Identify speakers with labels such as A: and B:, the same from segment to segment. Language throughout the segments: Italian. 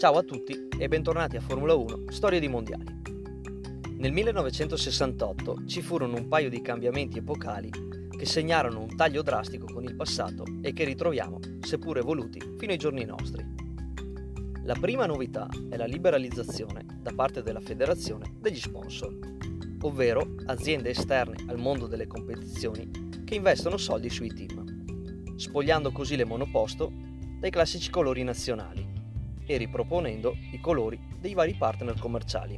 A: Ciao a tutti e bentornati a Formula 1 Storie di Mondiali. Nel 1968 ci furono un paio di cambiamenti epocali che segnarono un taglio drastico con il passato e che ritroviamo, seppur evoluti, fino ai giorni nostri. La prima novità è la liberalizzazione da parte della federazione degli sponsor, ovvero aziende esterne al mondo delle competizioni che investono soldi sui team, spogliando così le monoposto dai classici colori nazionali e riproponendo i colori dei vari partner commerciali.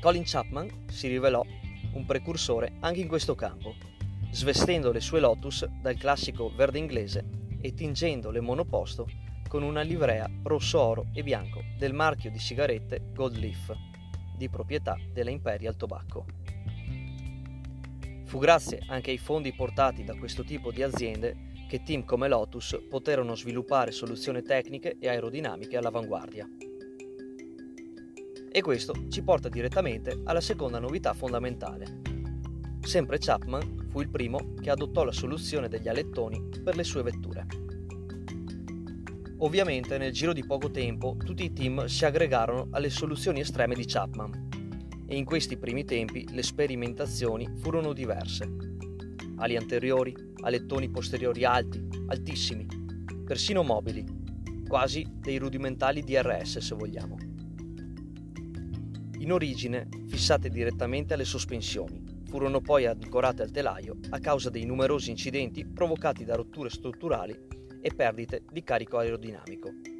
A: Colin Chapman si rivelò un precursore anche in questo campo, svestendo le sue Lotus dal classico verde inglese e tingendo le monoposto con una livrea rosso oro e bianco del marchio di sigarette Gold Leaf, di proprietà della Imperial Tobacco. Fu grazie anche ai fondi portati da questo tipo di aziende che team come Lotus poterono sviluppare soluzioni tecniche e aerodinamiche all'avanguardia. E questo ci porta direttamente alla seconda novità fondamentale. Sempre Chapman fu il primo che adottò la soluzione degli alettoni per le sue vetture. Ovviamente nel giro di poco tempo tutti i team si aggregarono alle soluzioni estreme di Chapman e in questi primi tempi le sperimentazioni furono diverse ali anteriori, alettoni posteriori alti, altissimi, persino mobili, quasi dei rudimentali DRS se vogliamo. In origine fissate direttamente alle sospensioni, furono poi ancorate al telaio a causa dei numerosi incidenti provocati da rotture strutturali e perdite di carico aerodinamico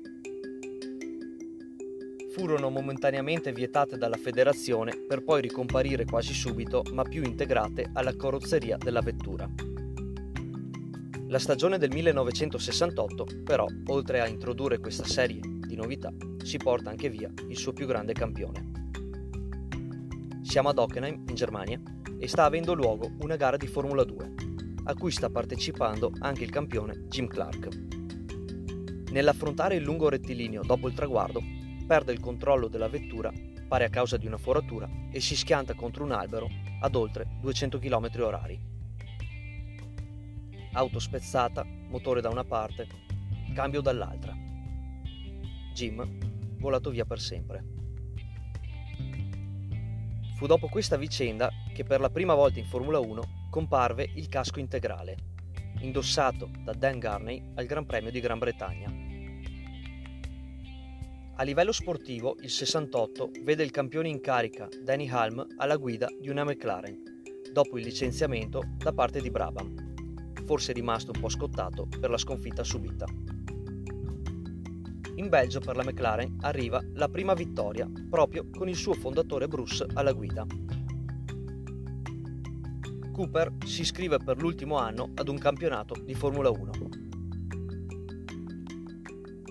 A: furono momentaneamente vietate dalla federazione per poi ricomparire quasi subito, ma più integrate alla carrozzeria della vettura. La stagione del 1968, però, oltre a introdurre questa serie di novità, si porta anche via il suo più grande campione. Siamo ad Hockenheim, in Germania, e sta avendo luogo una gara di Formula 2, a cui sta partecipando anche il campione Jim Clark. Nell'affrontare il lungo rettilineo dopo il traguardo, perde il controllo della vettura, pare a causa di una foratura, e si schianta contro un albero ad oltre 200 km h Auto spezzata, motore da una parte, cambio dall'altra. Jim volato via per sempre. Fu dopo questa vicenda che per la prima volta in Formula 1 comparve il casco integrale, indossato da Dan Garney al Gran Premio di Gran Bretagna. A livello sportivo, il 68 vede il campione in carica Danny Halm alla guida di una McLaren, dopo il licenziamento da parte di Brabham, forse rimasto un po' scottato per la sconfitta subita. In Belgio per la McLaren arriva la prima vittoria proprio con il suo fondatore Bruce alla guida. Cooper si iscrive per l'ultimo anno ad un campionato di Formula 1.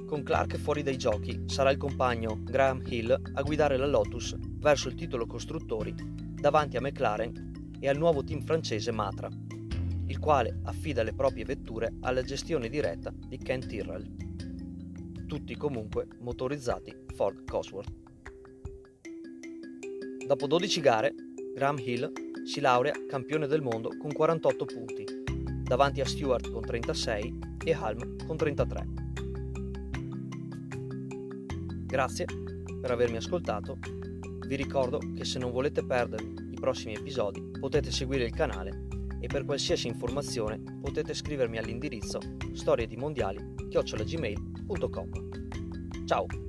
A: Con Clark fuori dai giochi, sarà il compagno Graham Hill a guidare la Lotus verso il titolo costruttori davanti a McLaren e al nuovo team francese Matra, il quale affida le proprie vetture alla gestione diretta di Ken Tyrrell. Tutti comunque motorizzati Ford Cosworth. Dopo 12 gare, Graham Hill si laurea campione del mondo con 48 punti, davanti a Stewart con 36 e Halm con 33. Grazie per avermi ascoltato. Vi ricordo che se non volete perdervi i prossimi episodi potete seguire il canale e per qualsiasi informazione potete scrivermi all'indirizzo storiedimondiali.gmail.com Ciao!